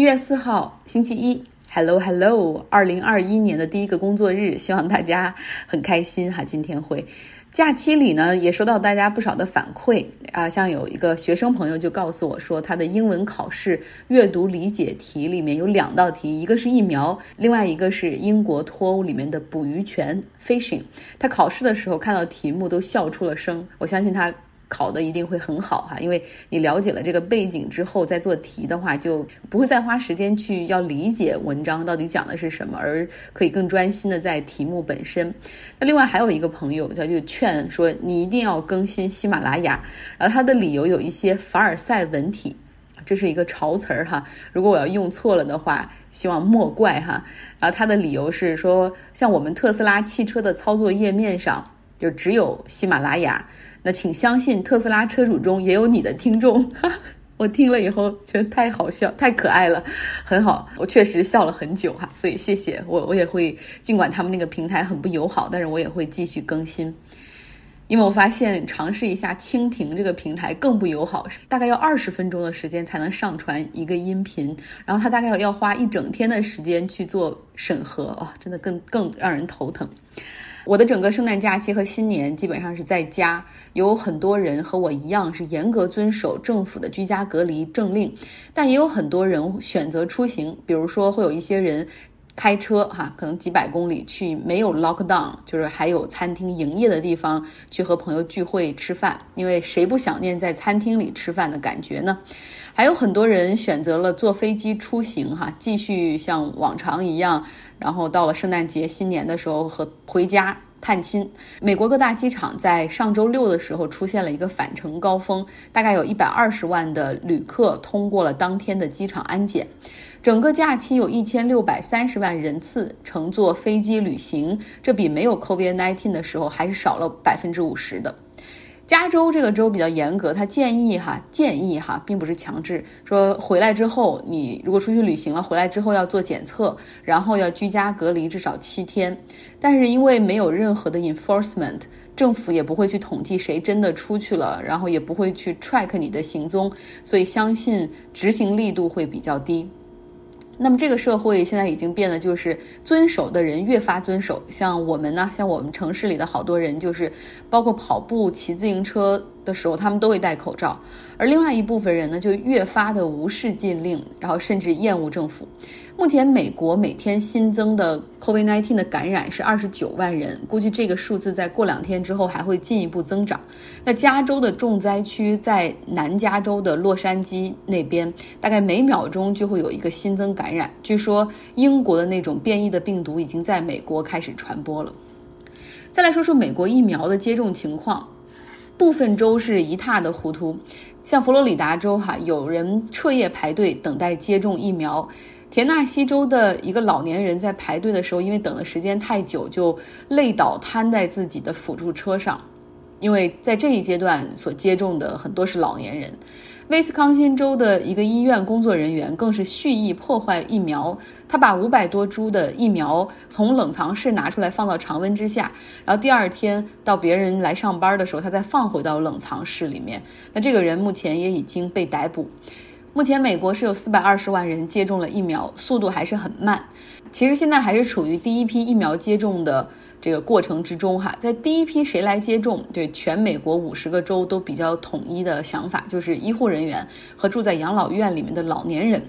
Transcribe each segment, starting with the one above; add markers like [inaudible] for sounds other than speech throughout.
一月四号，星期一，Hello Hello，二零二一年的第一个工作日，希望大家很开心哈。今天会假期里呢，也收到大家不少的反馈啊，像有一个学生朋友就告诉我说，他的英文考试阅读理解题里面有两道题，一个是疫苗，另外一个是英国脱欧里面的捕鱼权 fishing。他考试的时候看到题目都笑出了声，我相信他。考的一定会很好哈，因为你了解了这个背景之后，再做题的话，就不会再花时间去要理解文章到底讲的是什么，而可以更专心的在题目本身。那另外还有一个朋友，他就劝说你一定要更新喜马拉雅，然后他的理由有一些凡尔赛文体，这是一个潮词儿哈，如果我要用错了的话，希望莫怪哈。然后他的理由是说，像我们特斯拉汽车的操作页面上就只有喜马拉雅。那请相信，特斯拉车主中也有你的听众。[laughs] 我听了以后觉得太好笑，太可爱了，很好。我确实笑了很久哈，所以谢谢我，我也会尽管他们那个平台很不友好，但是我也会继续更新。因为我发现尝试一下蜻蜓这个平台更不友好，大概要二十分钟的时间才能上传一个音频，然后它大概要花一整天的时间去做审核啊，真的更更让人头疼。我的整个圣诞假期和新年基本上是在家，有很多人和我一样是严格遵守政府的居家隔离政令，但也有很多人选择出行，比如说会有一些人开车哈，可能几百公里去没有 lockdown，就是还有餐厅营业的地方去和朋友聚会吃饭，因为谁不想念在餐厅里吃饭的感觉呢？还有很多人选择了坐飞机出行哈，继续像往常一样。然后到了圣诞节、新年的时候和回家探亲，美国各大机场在上周六的时候出现了一个返程高峰，大概有一百二十万的旅客通过了当天的机场安检。整个假期有一千六百三十万人次乘坐飞机旅行，这比没有 COVID-19 的时候还是少了百分之五十的。加州这个州比较严格，他建议哈，建议哈，并不是强制说回来之后，你如果出去旅行了，回来之后要做检测，然后要居家隔离至少七天。但是因为没有任何的 enforcement，政府也不会去统计谁真的出去了，然后也不会去 track 你的行踪，所以相信执行力度会比较低。那么这个社会现在已经变得就是遵守的人越发遵守，像我们呢，像我们城市里的好多人，就是包括跑步、骑自行车。的时候，他们都会戴口罩，而另外一部分人呢，就越发的无视禁令，然后甚至厌恶政府。目前，美国每天新增的 COVID-19 的感染是二十九万人，估计这个数字在过两天之后还会进一步增长。那加州的重灾区在南加州的洛杉矶那边，大概每秒钟就会有一个新增感染。据说，英国的那种变异的病毒已经在美国开始传播了。再来说说美国疫苗的接种情况。部分州是一塌的糊涂，像佛罗里达州哈，有人彻夜排队等待接种疫苗。田纳西州的一个老年人在排队的时候，因为等的时间太久，就累倒瘫在自己的辅助车上。因为在这一阶段所接种的很多是老年人。威斯康星州的一个医院工作人员更是蓄意破坏疫苗，他把五百多株的疫苗从冷藏室拿出来放到常温之下，然后第二天到别人来上班的时候，他再放回到冷藏室里面。那这个人目前也已经被逮捕。目前美国是有四百二十万人接种了疫苗，速度还是很慢。其实现在还是处于第一批疫苗接种的。这个过程之中，哈，在第一批谁来接种？对全美国五十个州都比较统一的想法，就是医护人员和住在养老院里面的老年人。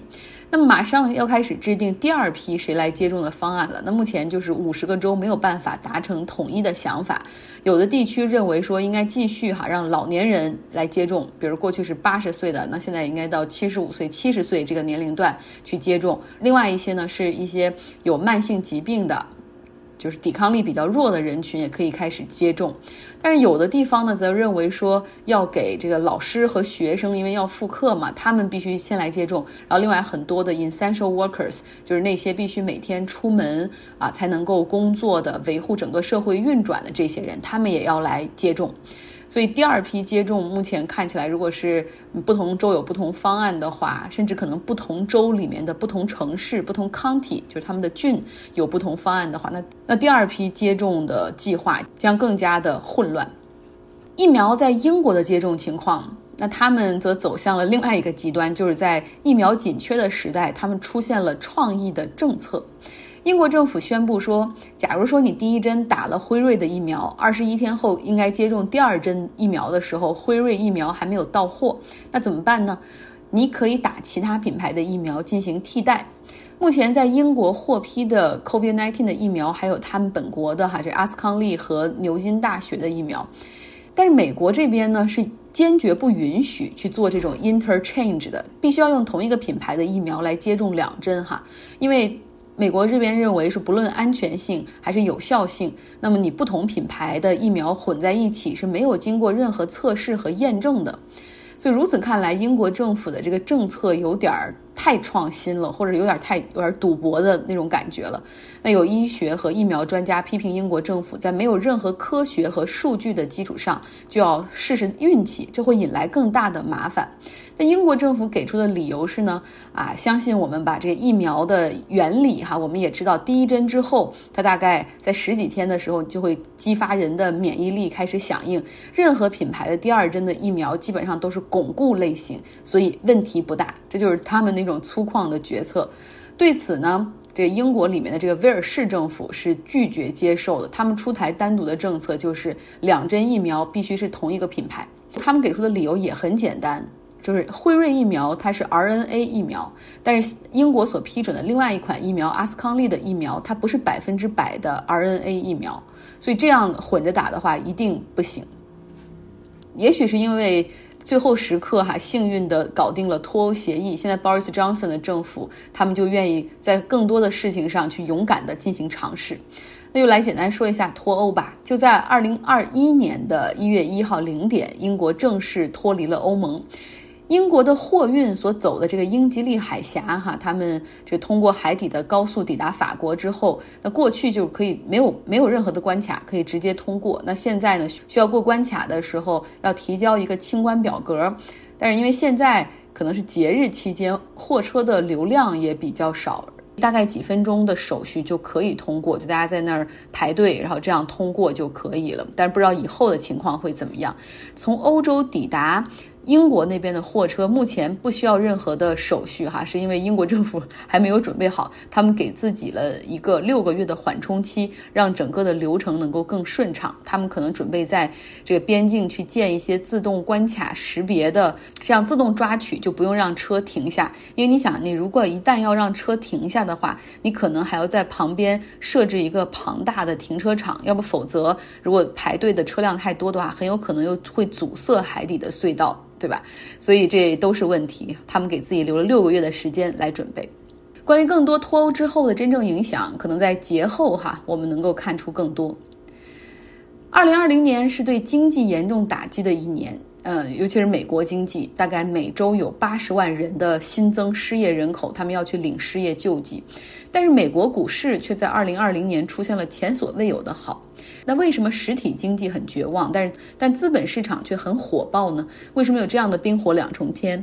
那么马上要开始制定第二批谁来接种的方案了。那目前就是五十个州没有办法达成统一的想法，有的地区认为说应该继续哈让老年人来接种，比如过去是八十岁的，那现在应该到七十五岁、七十岁这个年龄段去接种。另外一些呢是一些有慢性疾病的。就是抵抗力比较弱的人群也可以开始接种，但是有的地方呢，则认为说要给这个老师和学生，因为要复课嘛，他们必须先来接种。然后另外很多的 essential workers，就是那些必须每天出门啊才能够工作的、维护整个社会运转的这些人，他们也要来接种。所以第二批接种目前看起来，如果是不同州有不同方案的话，甚至可能不同州里面的不同城市、不同 county，就是他们的郡有不同方案的话，那那第二批接种的计划将更加的混乱。疫苗在英国的接种情况。那他们则走向了另外一个极端，就是在疫苗紧缺的时代，他们出现了创意的政策。英国政府宣布说，假如说你第一针打了辉瑞的疫苗，二十一天后应该接种第二针疫苗的时候，辉瑞疫苗还没有到货，那怎么办呢？你可以打其他品牌的疫苗进行替代。目前在英国获批的 COVID-19 的疫苗，还有他们本国的哈，这阿斯康利和牛津大学的疫苗。但是美国这边呢，是坚决不允许去做这种 interchange 的，必须要用同一个品牌的疫苗来接种两针哈，因为。美国这边认为是不论安全性还是有效性，那么你不同品牌的疫苗混在一起是没有经过任何测试和验证的，所以如此看来，英国政府的这个政策有点儿。太创新了，或者有点太有点赌博的那种感觉了。那有医学和疫苗专家批评英国政府在没有任何科学和数据的基础上就要试试运气，这会引来更大的麻烦。那英国政府给出的理由是呢，啊，相信我们把这个疫苗的原理哈，我们也知道第一针之后，它大概在十几天的时候就会激发人的免疫力开始响应。任何品牌的第二针的疫苗基本上都是巩固类型，所以问题不大。这就是他们那那种粗犷的决策。对此呢，这英国里面的这个威尔士政府是拒绝接受的。他们出台单独的政策，就是两针疫苗必须是同一个品牌。他们给出的理由也很简单，就是辉瑞疫苗它是 RNA 疫苗，但是英国所批准的另外一款疫苗阿斯康利的疫苗，它不是百分之百的 RNA 疫苗，所以这样混着打的话一定不行。也许是因为。最后时刻哈，幸运的搞定了脱欧协议。现在 Boris Johnson 的政府，他们就愿意在更多的事情上去勇敢的进行尝试。那就来简单说一下脱欧吧。就在二零二一年的一月一号零点，英国正式脱离了欧盟。英国的货运所走的这个英吉利海峡，哈，他们这通过海底的高速抵达法国之后，那过去就可以没有没有任何的关卡，可以直接通过。那现在呢，需要过关卡的时候要提交一个清关表格，但是因为现在可能是节日期间，货车的流量也比较少，大概几分钟的手续就可以通过，就大家在那儿排队，然后这样通过就可以了。但是不知道以后的情况会怎么样。从欧洲抵达。英国那边的货车目前不需要任何的手续，哈，是因为英国政府还没有准备好，[laughs] 他们给自己了一个六个月的缓冲期，让整个的流程能够更顺畅。他们可能准备在这个边境去建一些自动关卡识别的，这样自动抓取就不用让车停下。因为你想，你如果一旦要让车停下的话，你可能还要在旁边设置一个庞大的停车场，要不否则如果排队的车辆太多的话，很有可能又会阻塞海底的隧道。对吧？所以这都是问题。他们给自己留了六个月的时间来准备。关于更多脱欧之后的真正影响，可能在节后哈，我们能够看出更多。二零二零年是对经济严重打击的一年，嗯，尤其是美国经济，大概每周有八十万人的新增失业人口，他们要去领失业救济。但是美国股市却在二零二零年出现了前所未有的好。那为什么实体经济很绝望，但是但资本市场却很火爆呢？为什么有这样的冰火两重天？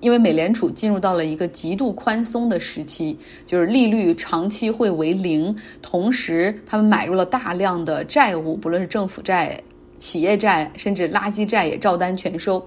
因为美联储进入到了一个极度宽松的时期，就是利率长期会为零，同时他们买入了大量的债务，不论是政府债、企业债，甚至垃圾债也照单全收。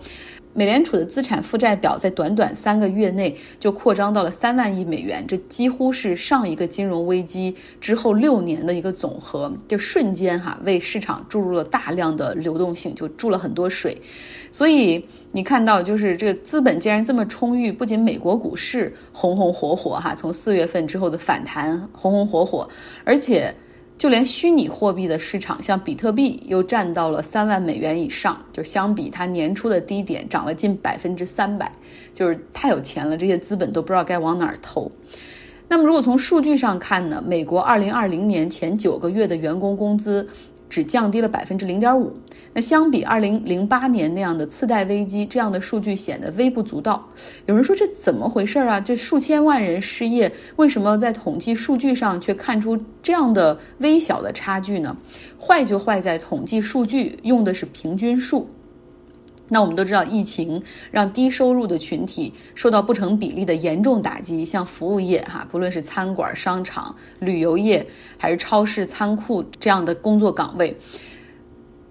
美联储的资产负债表在短短三个月内就扩张到了三万亿美元，这几乎是上一个金融危机之后六年的一个总和，就瞬间哈为市场注入了大量的流动性，就注了很多水。所以你看到，就是这个资本既然这么充裕，不仅美国股市红红火火哈，从四月份之后的反弹红红火火，而且。就连虚拟货币的市场，像比特币又占到了三万美元以上，就相比它年初的低点涨了近百分之三百，就是太有钱了，这些资本都不知道该往哪儿投。那么如果从数据上看呢，美国二零二零年前九个月的员工工资。只降低了百分之零点五，那相比二零零八年那样的次贷危机，这样的数据显得微不足道。有人说这怎么回事啊？这数千万人失业，为什么在统计数据上却看出这样的微小的差距呢？坏就坏在统计数据用的是平均数。那我们都知道，疫情让低收入的群体受到不成比例的严重打击，像服务业哈，不论是餐馆、商场、旅游业，还是超市、仓库这样的工作岗位，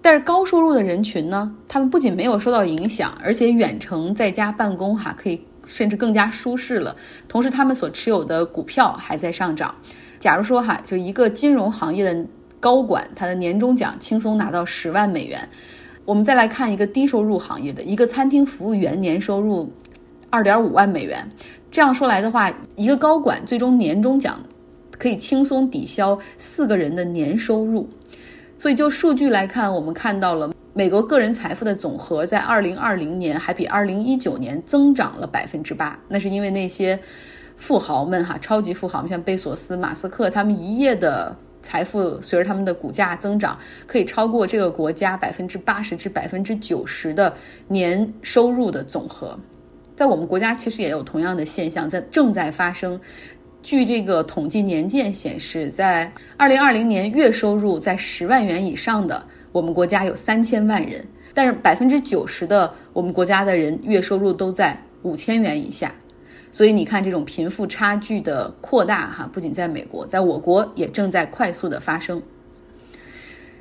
但是高收入的人群呢，他们不仅没有受到影响，而且远程在家办公哈，可以甚至更加舒适了。同时，他们所持有的股票还在上涨。假如说哈，就一个金融行业的高管，他的年终奖轻松拿到十万美元。我们再来看一个低收入行业的一个餐厅服务员，年收入二点五万美元。这样说来的话，一个高管最终年终奖可以轻松抵消四个人的年收入。所以就数据来看，我们看到了美国个人财富的总和在二零二零年还比二零一九年增长了百分之八。那是因为那些富豪们哈，超级富豪们，像贝索斯、马斯克，他们一夜的财富随着他们的股价增长，可以超过这个国家百分之八十至百分之九十的年收入的总和。在我们国家，其实也有同样的现象在正在发生。据这个统计年鉴显示，在二零二零年，月收入在十万元以上的我们国家有三千万人，但是百分之九十的我们国家的人月收入都在五千元以下。所以你看，这种贫富差距的扩大，哈，不仅在美国，在我国也正在快速的发生。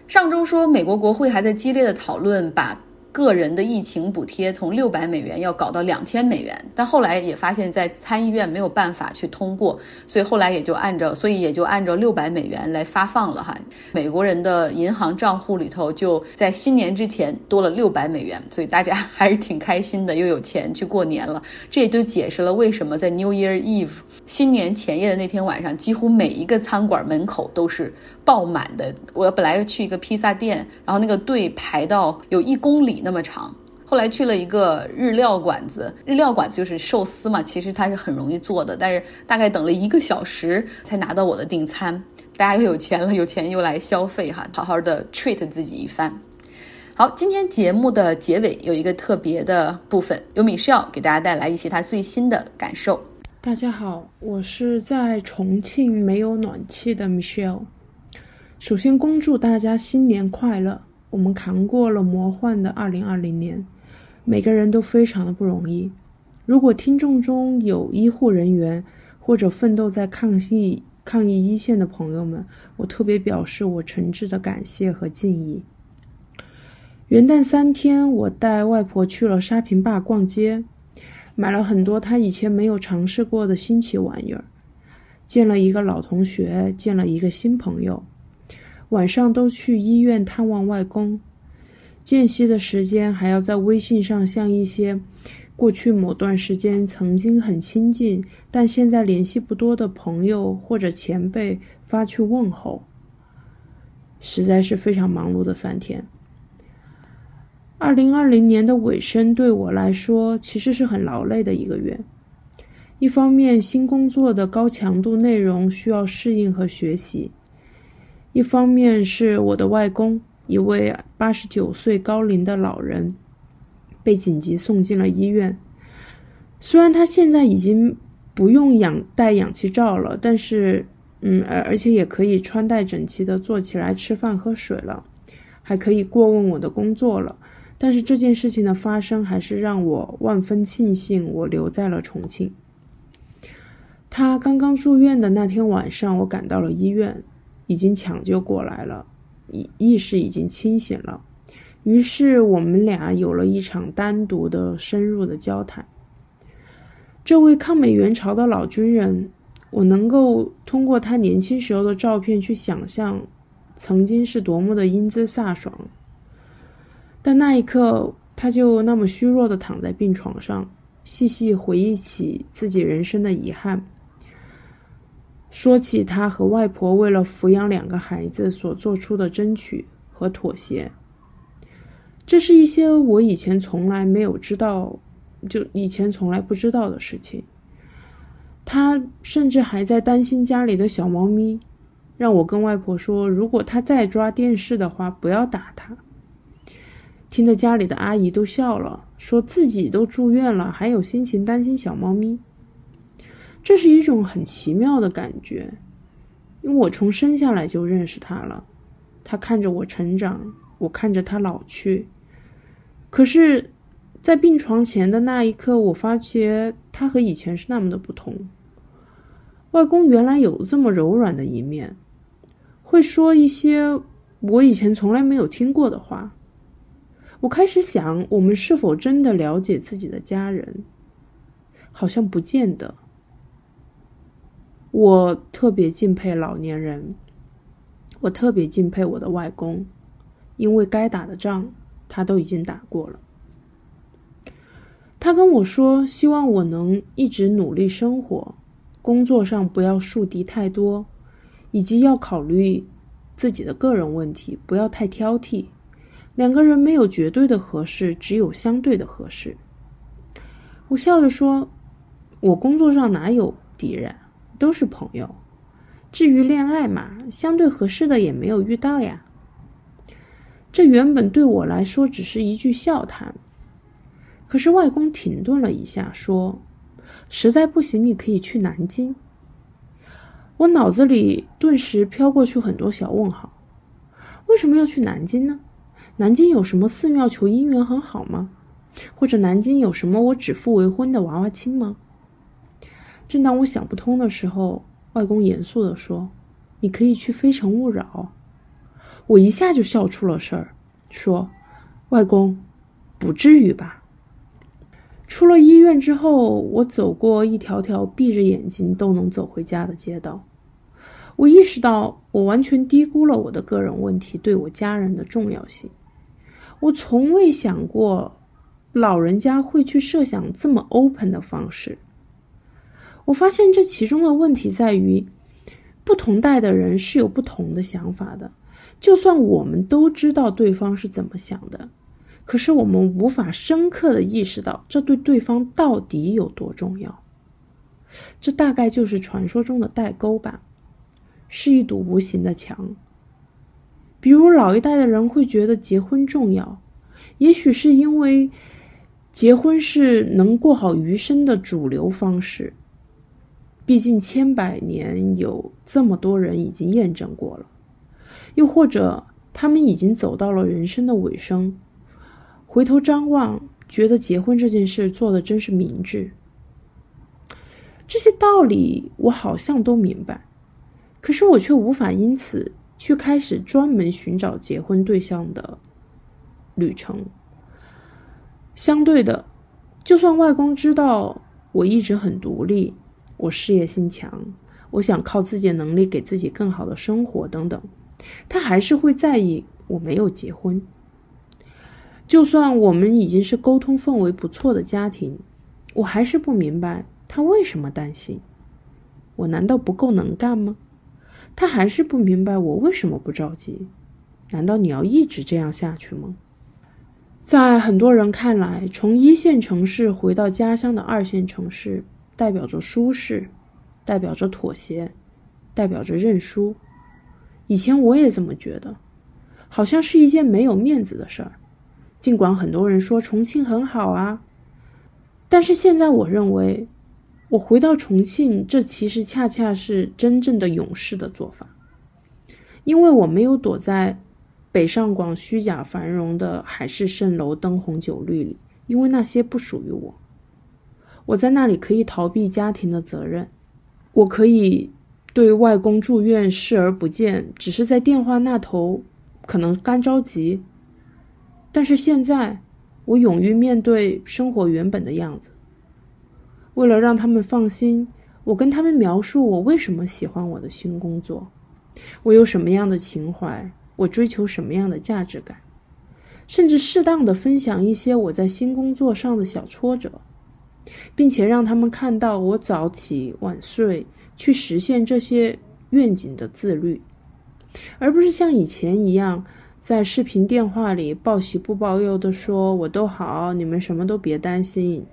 上周说，美国国会还在激烈的讨论把。个人的疫情补贴从六百美元要搞到两千美元，但后来也发现，在参议院没有办法去通过，所以后来也就按照，所以也就按照六百美元来发放了哈。美国人的银行账户里头就在新年之前多了六百美元，所以大家 [laughs] 还是挺开心的，又有钱去过年了。这也就解释了为什么在 New Year Eve 新年前夜的那天晚上，几乎每一个餐馆门口都是爆满的。我本来要去一个披萨店，然后那个队排到有一公里。那么长，后来去了一个日料馆子，日料馆子就是寿司嘛，其实它是很容易做的，但是大概等了一个小时才拿到我的订餐。大家又有钱了，有钱又来消费哈，好好的 treat 自己一番。好，今天节目的结尾有一个特别的部分，由米少给大家带来一些他最新的感受。大家好，我是在重庆没有暖气的 Michelle。首先恭祝大家新年快乐。我们扛过了魔幻的二零二零年，每个人都非常的不容易。如果听众中有医护人员或者奋斗在抗疫抗疫一线的朋友们，我特别表示我诚挚的感谢和敬意。元旦三天，我带外婆去了沙坪坝逛街，买了很多她以前没有尝试过的新奇玩意儿，见了一个老同学，见了一个新朋友。晚上都去医院探望外公，间隙的时间还要在微信上向一些过去某段时间曾经很亲近，但现在联系不多的朋友或者前辈发去问候，实在是非常忙碌的三天。二零二零年的尾声对我来说其实是很劳累的一个月，一方面新工作的高强度内容需要适应和学习。一方面是我的外公，一位八十九岁高龄的老人，被紧急送进了医院。虽然他现在已经不用氧戴氧气罩了，但是，嗯，而而且也可以穿戴整齐的坐起来吃饭喝水了，还可以过问我的工作了。但是这件事情的发生，还是让我万分庆幸我留在了重庆。他刚刚住院的那天晚上，我赶到了医院。已经抢救过来了，意意识已经清醒了。于是我们俩有了一场单独的、深入的交谈。这位抗美援朝的老军人，我能够通过他年轻时候的照片去想象，曾经是多么的英姿飒爽。但那一刻，他就那么虚弱的躺在病床上，细细回忆起自己人生的遗憾。说起他和外婆为了抚养两个孩子所做出的争取和妥协，这是一些我以前从来没有知道，就以前从来不知道的事情。他甚至还在担心家里的小猫咪，让我跟外婆说，如果他再抓电视的话，不要打他。听得家里的阿姨都笑了，说自己都住院了，还有心情担心小猫咪。这是一种很奇妙的感觉，因为我从生下来就认识他了，他看着我成长，我看着他老去。可是，在病床前的那一刻，我发觉他和以前是那么的不同。外公原来有这么柔软的一面，会说一些我以前从来没有听过的话。我开始想，我们是否真的了解自己的家人？好像不见得。我特别敬佩老年人，我特别敬佩我的外公，因为该打的仗他都已经打过了。他跟我说，希望我能一直努力生活，工作上不要树敌太多，以及要考虑自己的个人问题，不要太挑剔。两个人没有绝对的合适，只有相对的合适。我笑着说：“我工作上哪有敌人，都是朋友。至于恋爱嘛，相对合适的也没有遇到呀。”这原本对我来说只是一句笑谈。可是外公停顿了一下，说：“实在不行，你可以去南京。”我脑子里顿时飘过去很多小问号：为什么要去南京呢？南京有什么寺庙求姻缘很好吗？或者南京有什么我指腹为婚的娃娃亲吗？正当我想不通的时候，外公严肃地说：“你可以去非诚勿扰。”我一下就笑出了声儿，说：“外公，不至于吧？”出了医院之后，我走过一条条闭着眼睛都能走回家的街道，我意识到我完全低估了我的个人问题对我家人的重要性。我从未想过，老人家会去设想这么 open 的方式。我发现这其中的问题在于，不同代的人是有不同的想法的。就算我们都知道对方是怎么想的。可是我们无法深刻的意识到这对对方到底有多重要。这大概就是传说中的代沟吧，是一堵无形的墙。比如老一代的人会觉得结婚重要，也许是因为结婚是能过好余生的主流方式。毕竟千百年有这么多人已经验证过了，又或者他们已经走到了人生的尾声。回头张望，觉得结婚这件事做的真是明智。这些道理我好像都明白，可是我却无法因此去开始专门寻找结婚对象的旅程。相对的，就算外公知道我一直很独立，我事业心强，我想靠自己的能力给自己更好的生活等等，他还是会在意我没有结婚。就算我们已经是沟通氛围不错的家庭，我还是不明白他为什么担心。我难道不够能干吗？他还是不明白我为什么不着急。难道你要一直这样下去吗？在很多人看来，从一线城市回到家乡的二线城市，代表着舒适，代表着妥协，代表着认输。以前我也这么觉得，好像是一件没有面子的事儿。尽管很多人说重庆很好啊，但是现在我认为，我回到重庆，这其实恰恰是真正的勇士的做法，因为我没有躲在北上广虚假繁荣的海市蜃楼、灯红酒绿里，因为那些不属于我。我在那里可以逃避家庭的责任，我可以对外公住院视而不见，只是在电话那头可能干着急。但是现在，我勇于面对生活原本的样子。为了让他们放心，我跟他们描述我为什么喜欢我的新工作，我有什么样的情怀，我追求什么样的价值感，甚至适当的分享一些我在新工作上的小挫折，并且让他们看到我早起晚睡去实现这些愿景的自律，而不是像以前一样。在视频电话里报喜不报忧的说：“我都好，你们什么都别担心。”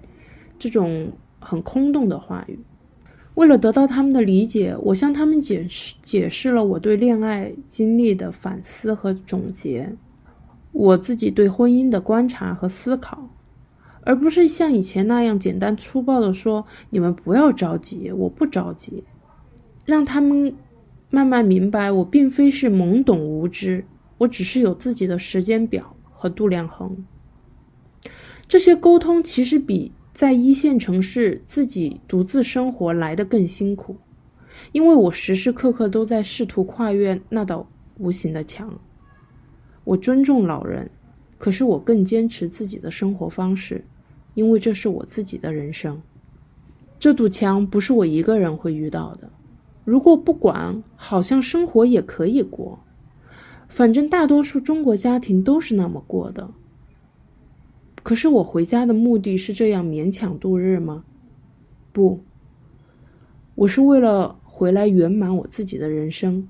这种很空洞的话语。为了得到他们的理解，我向他们解释解释了我对恋爱经历的反思和总结，我自己对婚姻的观察和思考，而不是像以前那样简单粗暴的说：“你们不要着急，我不着急。”让他们慢慢明白，我并非是懵懂无知。我只是有自己的时间表和度量衡。这些沟通其实比在一线城市自己独自生活来的更辛苦，因为我时时刻刻都在试图跨越那道无形的墙。我尊重老人，可是我更坚持自己的生活方式，因为这是我自己的人生。这堵墙不是我一个人会遇到的。如果不管，好像生活也可以过。反正大多数中国家庭都是那么过的。可是我回家的目的是这样勉强度日吗？不，我是为了回来圆满我自己的人生。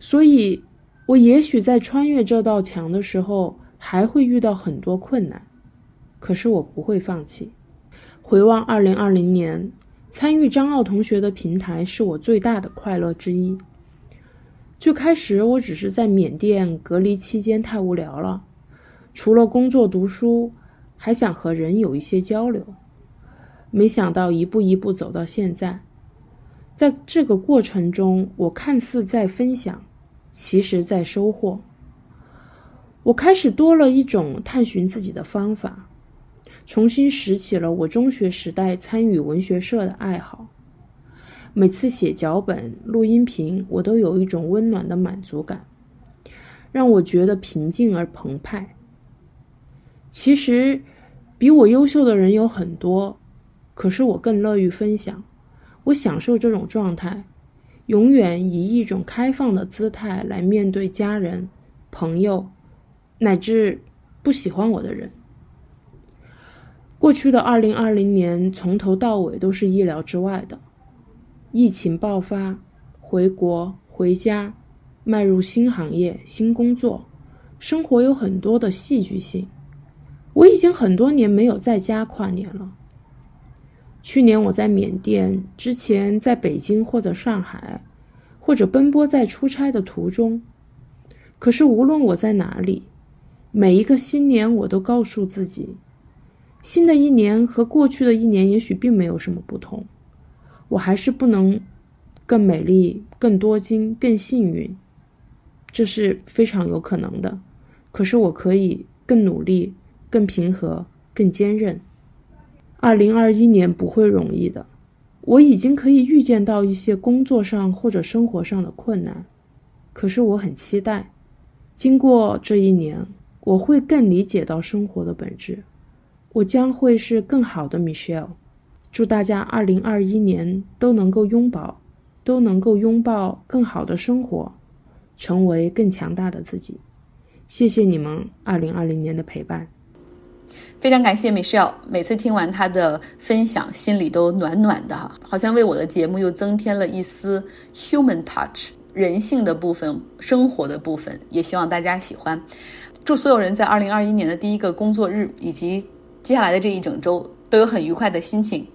所以，我也许在穿越这道墙的时候还会遇到很多困难，可是我不会放弃。回望二零二零年，参与张奥同学的平台是我最大的快乐之一。最开始我只是在缅甸隔离期间太无聊了，除了工作读书，还想和人有一些交流。没想到一步一步走到现在，在这个过程中，我看似在分享，其实在收获。我开始多了一种探寻自己的方法，重新拾起了我中学时代参与文学社的爱好。每次写脚本、录音频，我都有一种温暖的满足感，让我觉得平静而澎湃。其实，比我优秀的人有很多，可是我更乐于分享。我享受这种状态，永远以一种开放的姿态来面对家人、朋友，乃至不喜欢我的人。过去的二零二零年，从头到尾都是意料之外的。疫情爆发，回国回家，迈入新行业、新工作，生活有很多的戏剧性。我已经很多年没有在家跨年了。去年我在缅甸，之前在北京或者上海，或者奔波在出差的途中。可是无论我在哪里，每一个新年我都告诉自己，新的一年和过去的一年也许并没有什么不同。我还是不能更美丽、更多金、更幸运，这是非常有可能的。可是我可以更努力、更平和、更坚韧。二零二一年不会容易的，我已经可以预见到一些工作上或者生活上的困难。可是我很期待，经过这一年，我会更理解到生活的本质，我将会是更好的 Michelle。祝大家二零二一年都能够拥抱，都能够拥抱更好的生活，成为更强大的自己。谢谢你们二零二零年的陪伴，非常感谢 Michelle，每次听完她的分享，心里都暖暖的哈，好像为我的节目又增添了一丝 human touch，人性的部分，生活的部分，也希望大家喜欢。祝所有人在二零二一年的第一个工作日以及接下来的这一整周都有很愉快的心情。